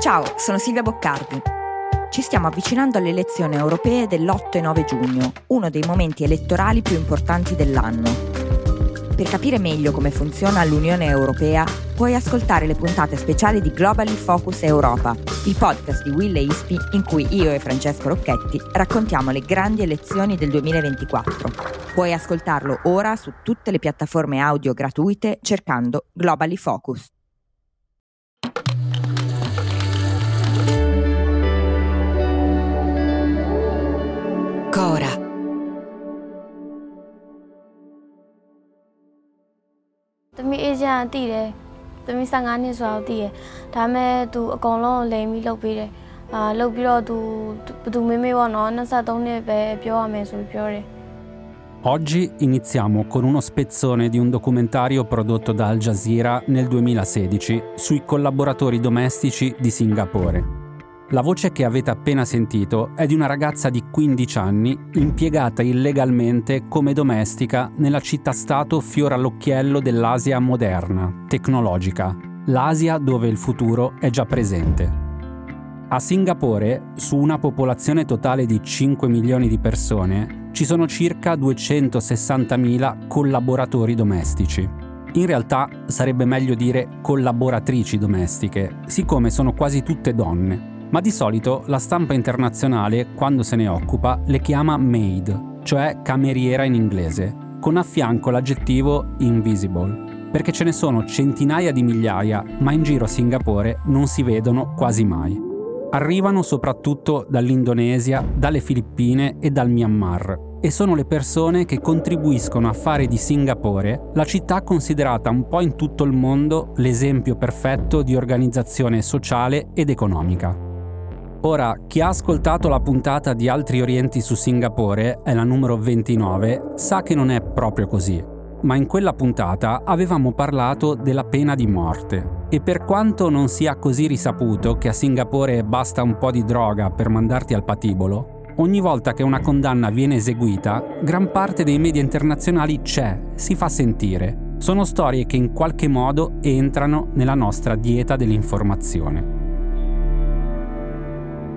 Ciao, sono Silvia Boccardi. Ci stiamo avvicinando alle elezioni europee dell'8 e 9 giugno, uno dei momenti elettorali più importanti dell'anno. Per capire meglio come funziona l'Unione Europea, puoi ascoltare le puntate speciali di Globally Focus Europa, il podcast di Will e Ispi in cui io e Francesco Rocchetti raccontiamo le grandi elezioni del 2024. Puoi ascoltarlo ora su tutte le piattaforme audio gratuite cercando Globally Focus. Cora. ။သမီးအေဂျင့်ကတည်တယ်။သမီး15နှစ်ဆိုတော့တည်တယ်။ဒါပေမဲ့သူအကုန်လုံးလိမ်ပြီးလုပ်ပေးတယ်။အာလုပ်ပြီးတော့သူဘယ်သူမေးမေးပေါ့နော်23နှစ်ပဲပြောရမယ်ဆိုပြီးပြောတယ်။ Oggi iniziamo con uno spezzone di un documentario prodotto da Al Jazeera nel 2016 sui collaboratori domestici di Singapore. La voce che avete appena sentito è di una ragazza di 15 anni impiegata illegalmente come domestica nella città-stato fiore all'occhiello dell'Asia moderna, tecnologica, l'Asia dove il futuro è già presente. A Singapore, su una popolazione totale di 5 milioni di persone, ci sono circa 260.000 collaboratori domestici. In realtà sarebbe meglio dire collaboratrici domestiche, siccome sono quasi tutte donne ma di solito la stampa internazionale, quando se ne occupa, le chiama maid, cioè cameriera in inglese, con a fianco l'aggettivo invisible, perché ce ne sono centinaia di migliaia, ma in giro a Singapore non si vedono quasi mai. Arrivano soprattutto dall'Indonesia, dalle Filippine e dal Myanmar e sono le persone che contribuiscono a fare di Singapore la città considerata un po' in tutto il mondo l'esempio perfetto di organizzazione sociale ed economica. Ora, chi ha ascoltato la puntata di Altri Orienti su Singapore, è la numero 29, sa che non è proprio così. Ma in quella puntata avevamo parlato della pena di morte. E per quanto non sia così risaputo che a Singapore basta un po' di droga per mandarti al patibolo, ogni volta che una condanna viene eseguita, gran parte dei media internazionali c'è, si fa sentire. Sono storie che in qualche modo entrano nella nostra dieta dell'informazione.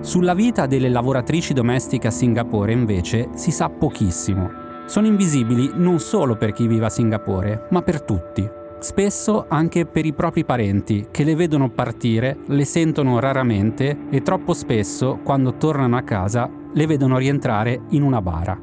Sulla vita delle lavoratrici domestiche a Singapore invece si sa pochissimo. Sono invisibili non solo per chi vive a Singapore, ma per tutti. Spesso anche per i propri parenti, che le vedono partire, le sentono raramente e troppo spesso, quando tornano a casa, le vedono rientrare in una bara.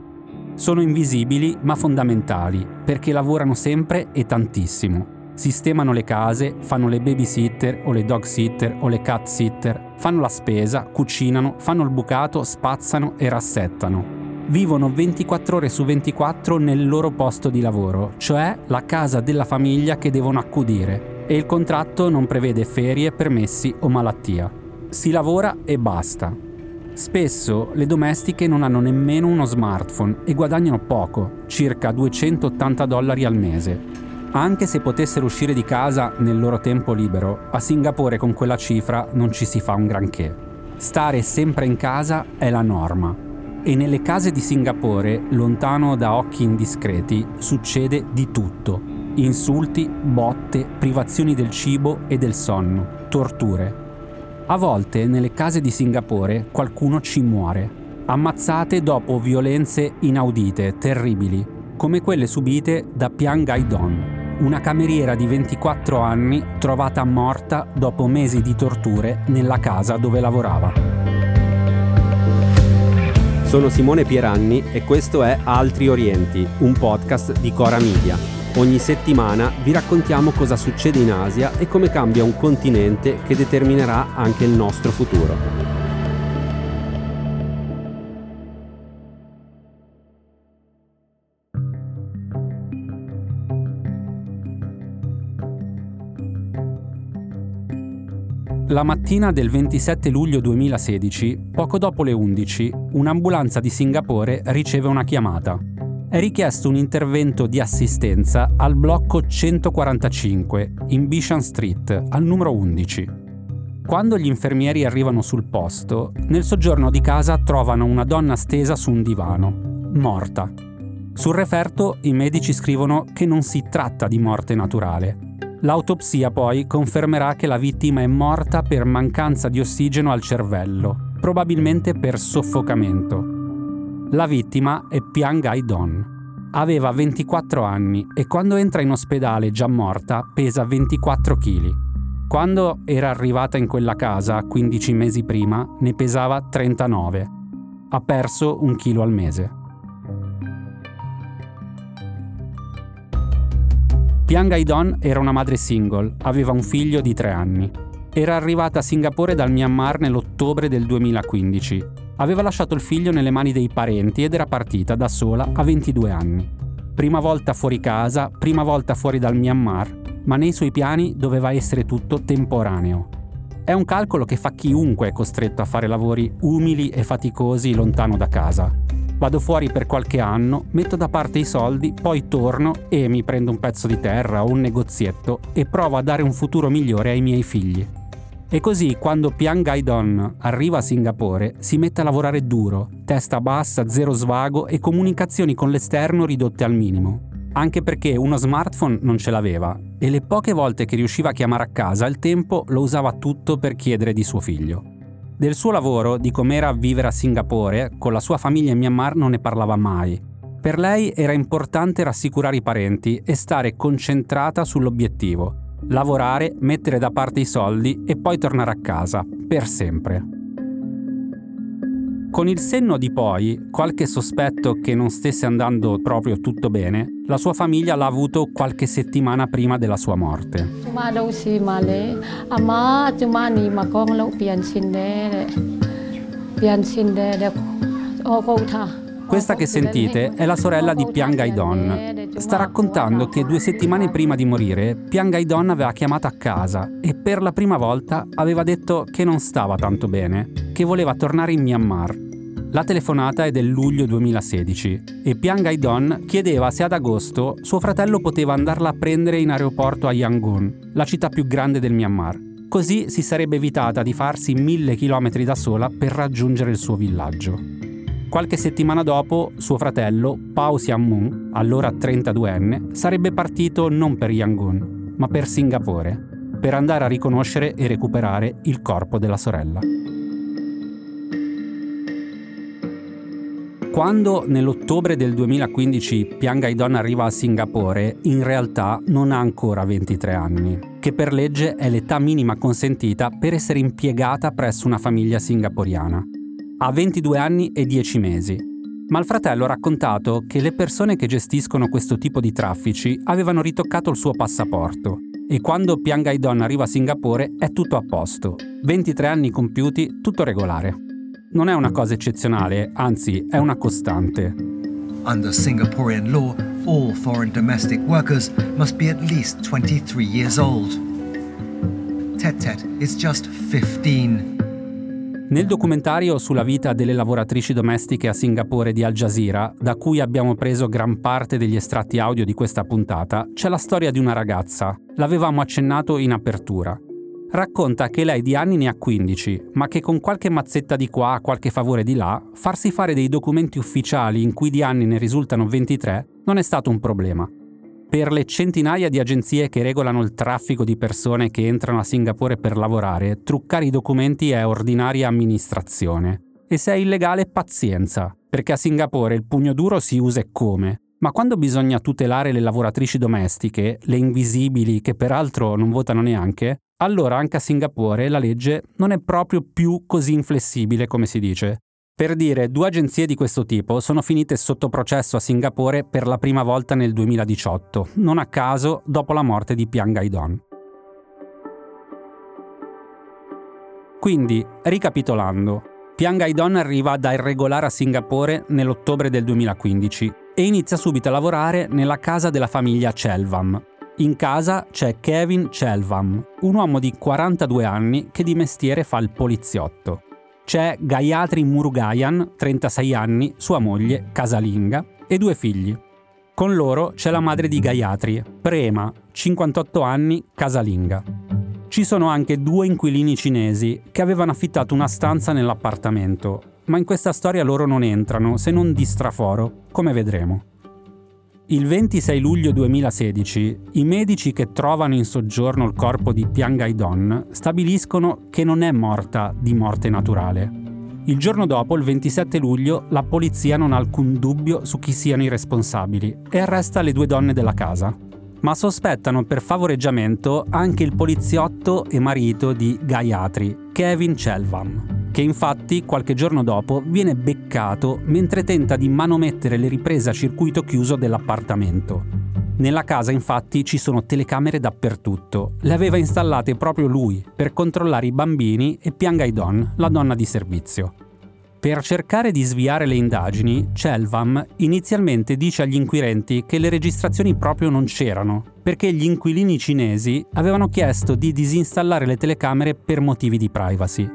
Sono invisibili ma fondamentali, perché lavorano sempre e tantissimo sistemano le case, fanno le babysitter o le dog sitter o le cat sitter, fanno la spesa, cucinano, fanno il bucato, spazzano e rassettano. Vivono 24 ore su 24 nel loro posto di lavoro, cioè la casa della famiglia che devono accudire, e il contratto non prevede ferie, permessi o malattia. Si lavora e basta. Spesso le domestiche non hanno nemmeno uno smartphone e guadagnano poco, circa 280 dollari al mese. Anche se potessero uscire di casa nel loro tempo libero, a Singapore con quella cifra non ci si fa un granché. Stare sempre in casa è la norma. E nelle case di Singapore, lontano da occhi indiscreti, succede di tutto. Insulti, botte, privazioni del cibo e del sonno, torture. A volte nelle case di Singapore qualcuno ci muore, ammazzate dopo violenze inaudite, terribili, come quelle subite da Piang Gai Don, una cameriera di 24 anni trovata morta dopo mesi di torture nella casa dove lavorava. Sono Simone Pieranni e questo è Altri Orienti, un podcast di Cora Media. Ogni settimana vi raccontiamo cosa succede in Asia e come cambia un continente che determinerà anche il nostro futuro. La mattina del 27 luglio 2016, poco dopo le 11, un'ambulanza di Singapore riceve una chiamata. È richiesto un intervento di assistenza al blocco 145 in Bishan Street, al numero 11. Quando gli infermieri arrivano sul posto, nel soggiorno di casa trovano una donna stesa su un divano, morta. Sul referto i medici scrivono che non si tratta di morte naturale, L'autopsia poi confermerà che la vittima è morta per mancanza di ossigeno al cervello, probabilmente per soffocamento. La vittima è Piang Gai Don. Aveva 24 anni e quando entra in ospedale già morta pesa 24 kg. Quando era arrivata in quella casa 15 mesi prima ne pesava 39. Ha perso un chilo al mese. Piang Aidon era una madre single, aveva un figlio di tre anni. Era arrivata a Singapore dal Myanmar nell'ottobre del 2015. Aveva lasciato il figlio nelle mani dei parenti ed era partita da sola a 22 anni. Prima volta fuori casa, prima volta fuori dal Myanmar, ma nei suoi piani doveva essere tutto temporaneo. È un calcolo che fa chiunque è costretto a fare lavori umili e faticosi lontano da casa. Vado fuori per qualche anno, metto da parte i soldi, poi torno e mi prendo un pezzo di terra o un negozietto e provo a dare un futuro migliore ai miei figli. E così quando Piang Gaidon arriva a Singapore si mette a lavorare duro, testa bassa, zero svago e comunicazioni con l'esterno ridotte al minimo. Anche perché uno smartphone non ce l'aveva e le poche volte che riusciva a chiamare a casa il tempo lo usava tutto per chiedere di suo figlio. Del suo lavoro, di com'era vivere a Singapore, con la sua famiglia in Myanmar non ne parlava mai. Per lei era importante rassicurare i parenti e stare concentrata sull'obiettivo. Lavorare, mettere da parte i soldi e poi tornare a casa, per sempre. Con il senno di poi, qualche sospetto che non stesse andando proprio tutto bene, la sua famiglia l'ha avuto qualche settimana prima della sua morte. Questa che sentite è la sorella di Piang Gaidon. Sta raccontando che due settimane prima di morire, Piang Gaidon aveva chiamato a casa e per la prima volta aveva detto che non stava tanto bene, che voleva tornare in Myanmar. La telefonata è del luglio 2016 e Piang Gaidon chiedeva se ad agosto suo fratello poteva andarla a prendere in aeroporto a Yangon, la città più grande del Myanmar. Così si sarebbe evitata di farsi mille chilometri da sola per raggiungere il suo villaggio. Qualche settimana dopo, suo fratello, Pao Siam-moon, allora 32enne, sarebbe partito non per Yangon, ma per Singapore, per andare a riconoscere e recuperare il corpo della sorella. Quando nell'ottobre del 2015 Piang Gaidon arriva a Singapore, in realtà non ha ancora 23 anni, che per legge è l'età minima consentita per essere impiegata presso una famiglia singaporiana. Ha 22 anni e 10 mesi. Ma il fratello ha raccontato che le persone che gestiscono questo tipo di traffici avevano ritoccato il suo passaporto e quando Piang Gaidon arriva a Singapore è tutto a posto. 23 anni compiuti, tutto regolare. Non è una cosa eccezionale, anzi è una costante. Under Singaporean law, all foreign domestic workers must be at least 23 years old. Tet Tet is just 15. Nel documentario sulla vita delle lavoratrici domestiche a Singapore di Al Jazeera, da cui abbiamo preso gran parte degli estratti audio di questa puntata, c'è la storia di una ragazza. L'avevamo accennato in apertura. Racconta che lei di anni ne ha 15, ma che con qualche mazzetta di qua, qualche favore di là, farsi fare dei documenti ufficiali in cui di anni ne risultano 23 non è stato un problema. Per le centinaia di agenzie che regolano il traffico di persone che entrano a Singapore per lavorare, truccare i documenti è ordinaria amministrazione. E se è illegale, pazienza, perché a Singapore il pugno duro si usa e come. Ma quando bisogna tutelare le lavoratrici domestiche, le invisibili che peraltro non votano neanche, allora anche a Singapore la legge non è proprio più così inflessibile come si dice. Per dire, due agenzie di questo tipo sono finite sotto processo a Singapore per la prima volta nel 2018, non a caso dopo la morte di Piang Gaidon. Quindi, ricapitolando, Piang Gaidon arriva da irregolare a Singapore nell'ottobre del 2015 e inizia subito a lavorare nella casa della famiglia Chelvam. In casa c'è Kevin Chelvam, un uomo di 42 anni che di mestiere fa il poliziotto c'è Gayatri Murugayan, 36 anni, sua moglie, casalinga, e due figli. Con loro c'è la madre di Gayatri, Prema, 58 anni, casalinga. Ci sono anche due inquilini cinesi che avevano affittato una stanza nell'appartamento, ma in questa storia loro non entrano se non di straforo, come vedremo. Il 26 luglio 2016 i medici che trovano in soggiorno il corpo di Pian Gaidon stabiliscono che non è morta di morte naturale. Il giorno dopo, il 27 luglio, la polizia non ha alcun dubbio su chi siano i responsabili e arresta le due donne della casa. Ma sospettano per favoreggiamento anche il poliziotto e marito di Gayatri, Kevin Chelvam che infatti qualche giorno dopo viene beccato mentre tenta di manomettere le riprese a circuito chiuso dell'appartamento. Nella casa infatti ci sono telecamere dappertutto. Le aveva installate proprio lui per controllare i bambini e Piangaidon, la donna di servizio. Per cercare di sviare le indagini, Chelvam inizialmente dice agli inquirenti che le registrazioni proprio non c'erano, perché gli inquilini cinesi avevano chiesto di disinstallare le telecamere per motivi di privacy.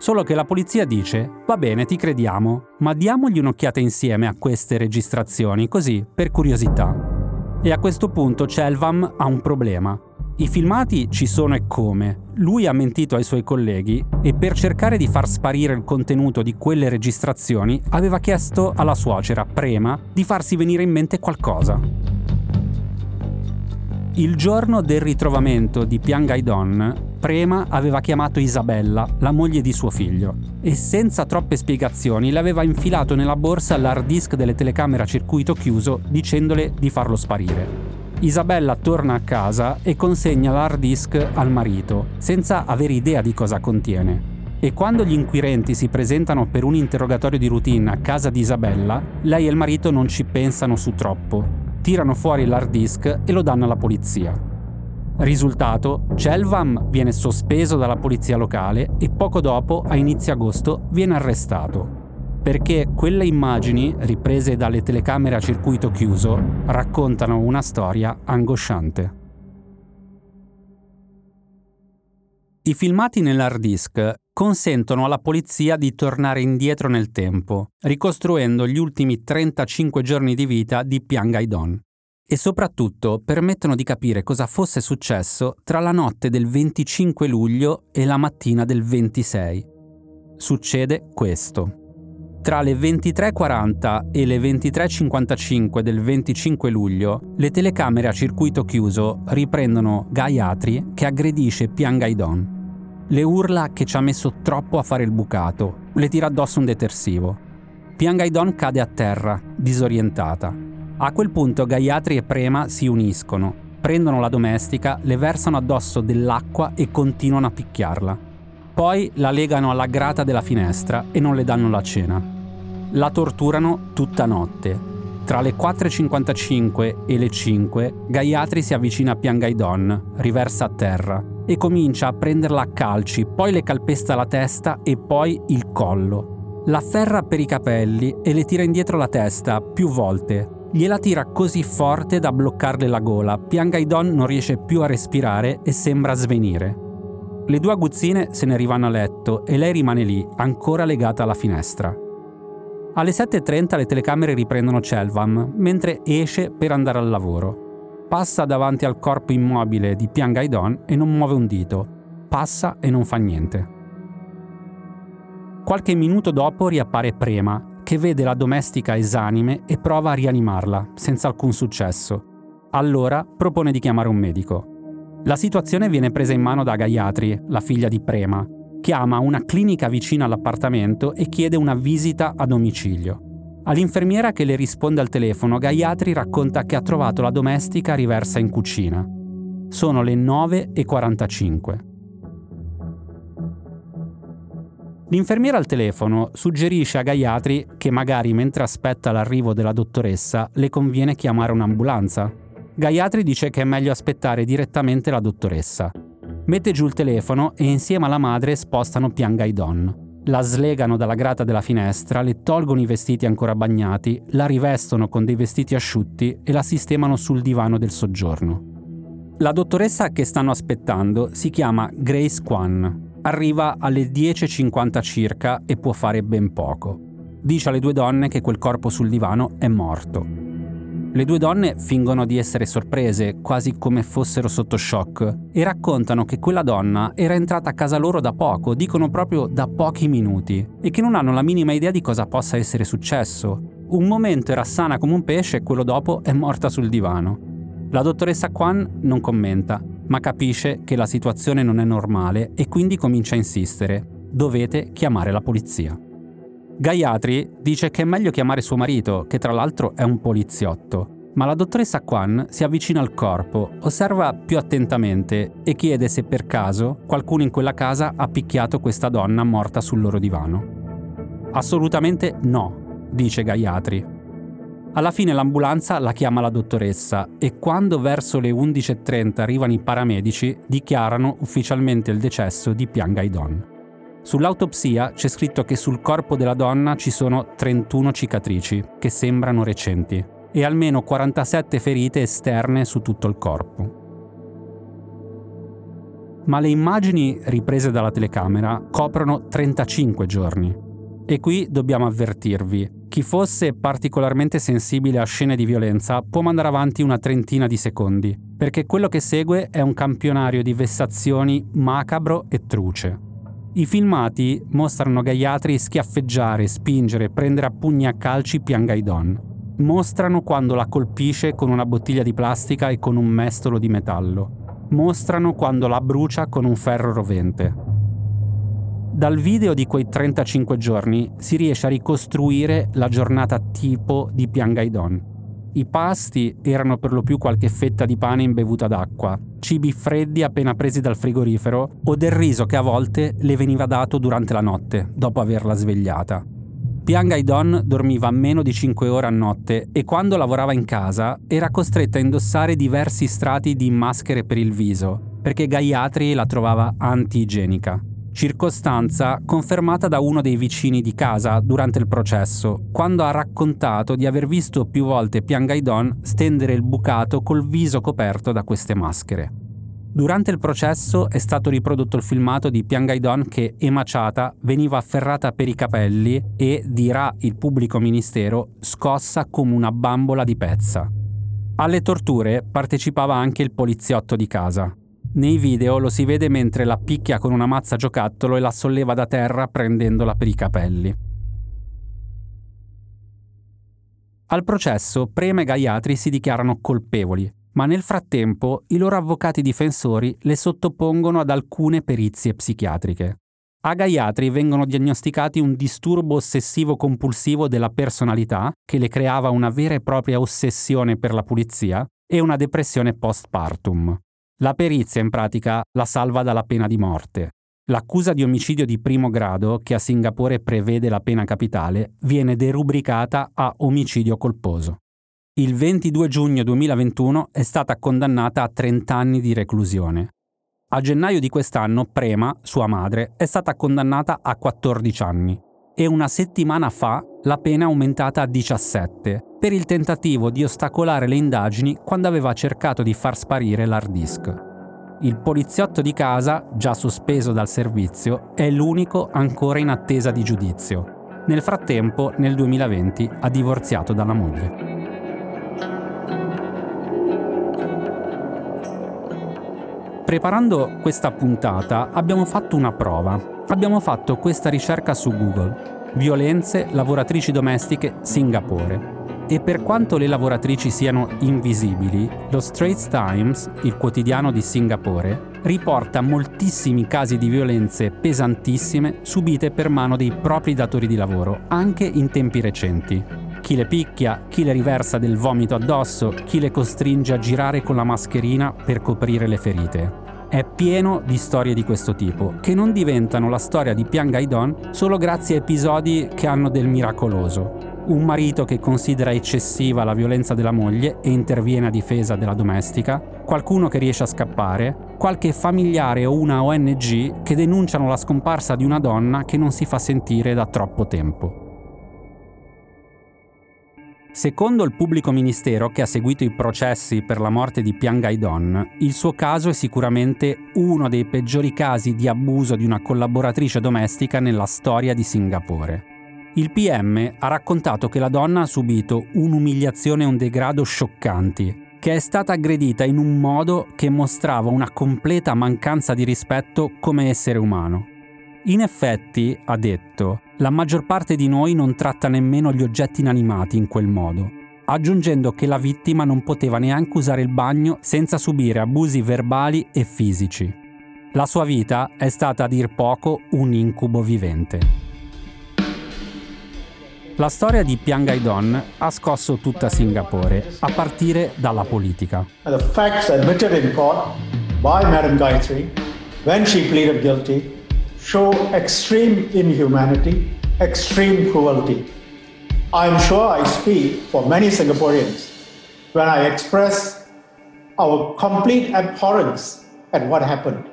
Solo che la polizia dice, va bene, ti crediamo, ma diamogli un'occhiata insieme a queste registrazioni, così, per curiosità. E a questo punto Chelvam ha un problema. I filmati ci sono e come. Lui ha mentito ai suoi colleghi e per cercare di far sparire il contenuto di quelle registrazioni aveva chiesto alla suocera, Prema, di farsi venire in mente qualcosa. Il giorno del ritrovamento di Pian Prema aveva chiamato Isabella, la moglie di suo figlio, e senza troppe spiegazioni le aveva infilato nella borsa l'hard disk delle telecamere a circuito chiuso dicendole di farlo sparire. Isabella torna a casa e consegna l'hard disk al marito, senza avere idea di cosa contiene. E quando gli inquirenti si presentano per un interrogatorio di routine a casa di Isabella, lei e il marito non ci pensano su troppo. Tirano fuori l'hard disk e lo danno alla polizia. Risultato, Chelvam viene sospeso dalla polizia locale e poco dopo, a inizio agosto, viene arrestato. Perché quelle immagini, riprese dalle telecamere a circuito chiuso, raccontano una storia angosciante. I filmati nell'hard disk consentono alla polizia di tornare indietro nel tempo, ricostruendo gli ultimi 35 giorni di vita di Pian Gaidon e soprattutto permettono di capire cosa fosse successo tra la notte del 25 luglio e la mattina del 26. Succede questo. Tra le 23.40 e le 23.55 del 25 luglio, le telecamere a circuito chiuso riprendono Gayatri che aggredisce Pian Gaidon. Le urla che ci ha messo troppo a fare il bucato, le tira addosso un detersivo. Pian Gaidon cade a terra, disorientata. A quel punto Gaiatri e Prema si uniscono, prendono la domestica, le versano addosso dell'acqua e continuano a picchiarla. Poi la legano alla grata della finestra e non le danno la cena. La torturano tutta notte. Tra le 4.55 e le 5, Gaiatri si avvicina a Piangaidon, riversa a terra e comincia a prenderla a calci, poi le calpesta la testa e poi il collo. La afferra per i capelli e le tira indietro la testa più volte, gliela tira così forte da bloccarle la gola. Piangaidon non riesce più a respirare e sembra svenire. Le due aguzzine se ne arrivano a letto e lei rimane lì, ancora legata alla finestra. Alle 7.30 le telecamere riprendono Chelvam, mentre esce per andare al lavoro. Passa davanti al corpo immobile di Piangaidon e non muove un dito. Passa e non fa niente. Qualche minuto dopo riappare Prema, che vede la domestica esanime e prova a rianimarla, senza alcun successo. Allora propone di chiamare un medico. La situazione viene presa in mano da Gayatri, la figlia di Prema. Chiama una clinica vicina all'appartamento e chiede una visita a domicilio. All'infermiera che le risponde al telefono, Gayatri racconta che ha trovato la domestica riversa in cucina. Sono le 9.45. L'infermiera al telefono suggerisce a Gayatri che magari mentre aspetta l'arrivo della dottoressa le conviene chiamare un'ambulanza. Gayatri dice che è meglio aspettare direttamente la dottoressa. Mette giù il telefono e insieme alla madre spostano Pian Gaidon. La slegano dalla grata della finestra, le tolgono i vestiti ancora bagnati, la rivestono con dei vestiti asciutti e la sistemano sul divano del soggiorno. La dottoressa che stanno aspettando si chiama Grace Kwan Arriva alle 10.50 circa e può fare ben poco. Dice alle due donne che quel corpo sul divano è morto. Le due donne fingono di essere sorprese, quasi come fossero sotto shock, e raccontano che quella donna era entrata a casa loro da poco, dicono proprio da pochi minuti, e che non hanno la minima idea di cosa possa essere successo. Un momento era sana come un pesce e quello dopo è morta sul divano. La dottoressa Kwan non commenta, ma capisce che la situazione non è normale e quindi comincia a insistere. Dovete chiamare la polizia. Gayatri dice che è meglio chiamare suo marito, che tra l'altro è un poliziotto, ma la dottoressa Kwan si avvicina al corpo, osserva più attentamente e chiede se per caso qualcuno in quella casa ha picchiato questa donna morta sul loro divano. Assolutamente no, dice Gayatri. Alla fine l'ambulanza la chiama la dottoressa e quando verso le 11.30 arrivano i paramedici dichiarano ufficialmente il decesso di Pian Gaidon. Sull'autopsia c'è scritto che sul corpo della donna ci sono 31 cicatrici, che sembrano recenti e almeno 47 ferite esterne su tutto il corpo. Ma le immagini riprese dalla telecamera coprono 35 giorni. E qui dobbiamo avvertirvi, chi fosse particolarmente sensibile a scene di violenza può mandare avanti una trentina di secondi, perché quello che segue è un campionario di vessazioni macabro e truce. I filmati mostrano Gaiatri schiaffeggiare, spingere, prendere a pugni a calci Pian Gaidon mostrano quando la colpisce con una bottiglia di plastica e con un mestolo di metallo. Mostrano quando la brucia con un ferro rovente. Dal video di quei 35 giorni si riesce a ricostruire la giornata tipo di Piangaidon. I pasti erano per lo più qualche fetta di pane imbevuta d'acqua, cibi freddi appena presi dal frigorifero o del riso che a volte le veniva dato durante la notte, dopo averla svegliata. Pian Gaidon dormiva meno di 5 ore a notte e quando lavorava in casa era costretta a indossare diversi strati di maschere per il viso, perché Gayatri la trovava anti-igienica. Circostanza confermata da uno dei vicini di casa durante il processo, quando ha raccontato di aver visto più volte Pian Gaidon stendere il bucato col viso coperto da queste maschere. Durante il processo è stato riprodotto il filmato di Piangaidon che, emaciata, veniva afferrata per i capelli e, dirà il pubblico ministero, scossa come una bambola di pezza. Alle torture partecipava anche il poliziotto di casa. Nei video lo si vede mentre la picchia con una mazza giocattolo e la solleva da terra prendendola per i capelli. Al processo Prema e Gaiatri si dichiarano colpevoli ma nel frattempo i loro avvocati difensori le sottopongono ad alcune perizie psichiatriche. A Gaiatri vengono diagnosticati un disturbo ossessivo-compulsivo della personalità che le creava una vera e propria ossessione per la pulizia e una depressione postpartum. La perizia in pratica la salva dalla pena di morte. L'accusa di omicidio di primo grado, che a Singapore prevede la pena capitale, viene derubricata a omicidio colposo il 22 giugno 2021 è stata condannata a 30 anni di reclusione. A gennaio di quest'anno Prema, sua madre, è stata condannata a 14 anni e una settimana fa la pena è aumentata a 17 per il tentativo di ostacolare le indagini quando aveva cercato di far sparire l'hard disk. Il poliziotto di casa, già sospeso dal servizio, è l'unico ancora in attesa di giudizio. Nel frattempo, nel 2020, ha divorziato dalla moglie. Preparando questa puntata abbiamo fatto una prova. Abbiamo fatto questa ricerca su Google. Violenze lavoratrici domestiche Singapore. E per quanto le lavoratrici siano invisibili, lo Straits Times, il quotidiano di Singapore, riporta moltissimi casi di violenze pesantissime subite per mano dei propri datori di lavoro, anche in tempi recenti. Chi le picchia, chi le riversa del vomito addosso, chi le costringe a girare con la mascherina per coprire le ferite è pieno di storie di questo tipo, che non diventano la storia di Pian Gaidon solo grazie a episodi che hanno del miracoloso. Un marito che considera eccessiva la violenza della moglie e interviene a difesa della domestica, qualcuno che riesce a scappare, qualche familiare o una ONG che denunciano la scomparsa di una donna che non si fa sentire da troppo tempo. Secondo il pubblico ministero che ha seguito i processi per la morte di Pian Gaidon, il suo caso è sicuramente uno dei peggiori casi di abuso di una collaboratrice domestica nella storia di Singapore. Il PM ha raccontato che la donna ha subito un'umiliazione e un degrado scioccanti, che è stata aggredita in un modo che mostrava una completa mancanza di rispetto come essere umano. In effetti, ha detto, la maggior parte di noi non tratta nemmeno gli oggetti inanimati in quel modo, aggiungendo che la vittima non poteva neanche usare il bagno senza subire abusi verbali e fisici. La sua vita è stata a dir poco un incubo vivente. La storia di Piangaidon ha scosso tutta Singapore, a partire dalla politica. The facts admitted in court by Madam Gayatri when she pleaded guilty show extreme inhumanity, extreme cruelty. I am sure I speak for many Singaporeans when I express our complete abhorrence at what happened.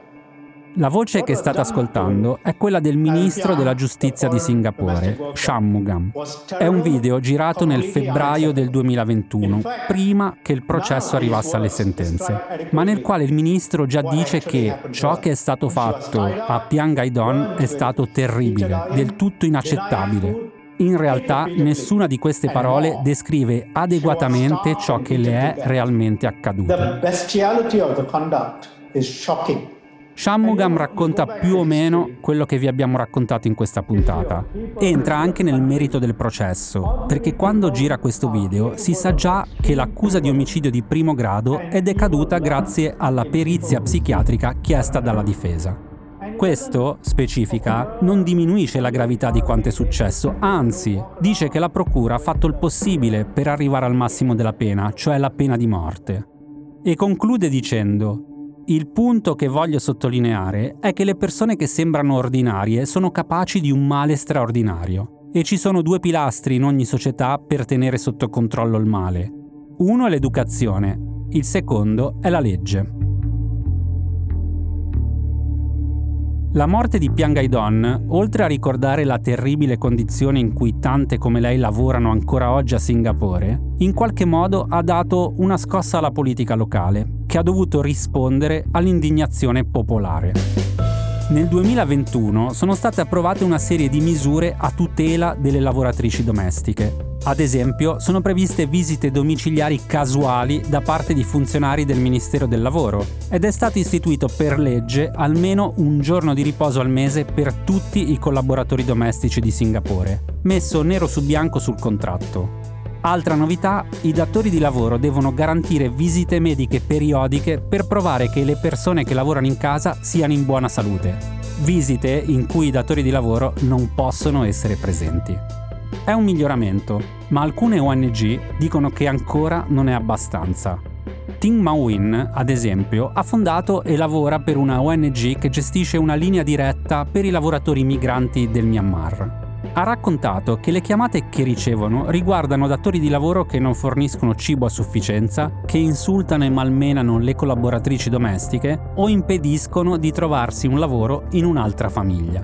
La voce che state ascoltando è quella del ministro della giustizia di Singapore, Shanmugam. È un video girato nel febbraio del 2021, prima che il processo arrivasse alle sentenze, ma nel quale il ministro già dice che ciò che è stato fatto a Piangaidon è stato terribile, del tutto inaccettabile. In realtà nessuna di queste parole descrive adeguatamente ciò che le è realmente accaduto. The bestiality of the conduct is shocking. Shammugam racconta più o meno quello che vi abbiamo raccontato in questa puntata. Entra anche nel merito del processo, perché quando gira questo video si sa già che l'accusa di omicidio di primo grado è decaduta grazie alla perizia psichiatrica chiesta dalla difesa. Questo, specifica, non diminuisce la gravità di quanto è successo, anzi, dice che la Procura ha fatto il possibile per arrivare al massimo della pena, cioè la pena di morte. E conclude dicendo, il punto che voglio sottolineare è che le persone che sembrano ordinarie sono capaci di un male straordinario e ci sono due pilastri in ogni società per tenere sotto controllo il male. Uno è l'educazione, il secondo è la legge. La morte di Piangaidon, oltre a ricordare la terribile condizione in cui tante come lei lavorano ancora oggi a Singapore, in qualche modo ha dato una scossa alla politica locale, che ha dovuto rispondere all'indignazione popolare. Nel 2021 sono state approvate una serie di misure a tutela delle lavoratrici domestiche, ad esempio, sono previste visite domiciliari casuali da parte di funzionari del Ministero del Lavoro ed è stato istituito per legge almeno un giorno di riposo al mese per tutti i collaboratori domestici di Singapore, messo nero su bianco sul contratto. Altra novità, i datori di lavoro devono garantire visite mediche periodiche per provare che le persone che lavorano in casa siano in buona salute. Visite in cui i datori di lavoro non possono essere presenti. È un miglioramento, ma alcune ONG dicono che ancora non è abbastanza. Ting Mawin, ad esempio, ha fondato e lavora per una ONG che gestisce una linea diretta per i lavoratori migranti del Myanmar. Ha raccontato che le chiamate che ricevono riguardano datori di lavoro che non forniscono cibo a sufficienza, che insultano e malmenano le collaboratrici domestiche o impediscono di trovarsi un lavoro in un'altra famiglia.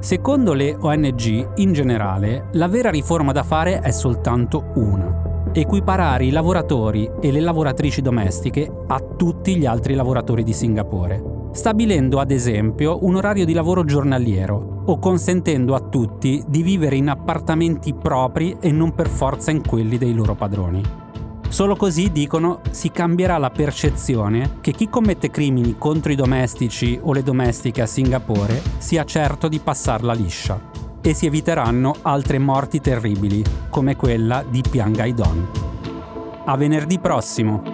Secondo le ONG, in generale, la vera riforma da fare è soltanto una. Equiparare i lavoratori e le lavoratrici domestiche a tutti gli altri lavoratori di Singapore, stabilendo ad esempio un orario di lavoro giornaliero o consentendo a tutti di vivere in appartamenti propri e non per forza in quelli dei loro padroni. Solo così, dicono, si cambierà la percezione che chi commette crimini contro i domestici o le domestiche a Singapore sia certo di passarla liscia e si eviteranno altre morti terribili come quella di Piangaidon. A venerdì prossimo!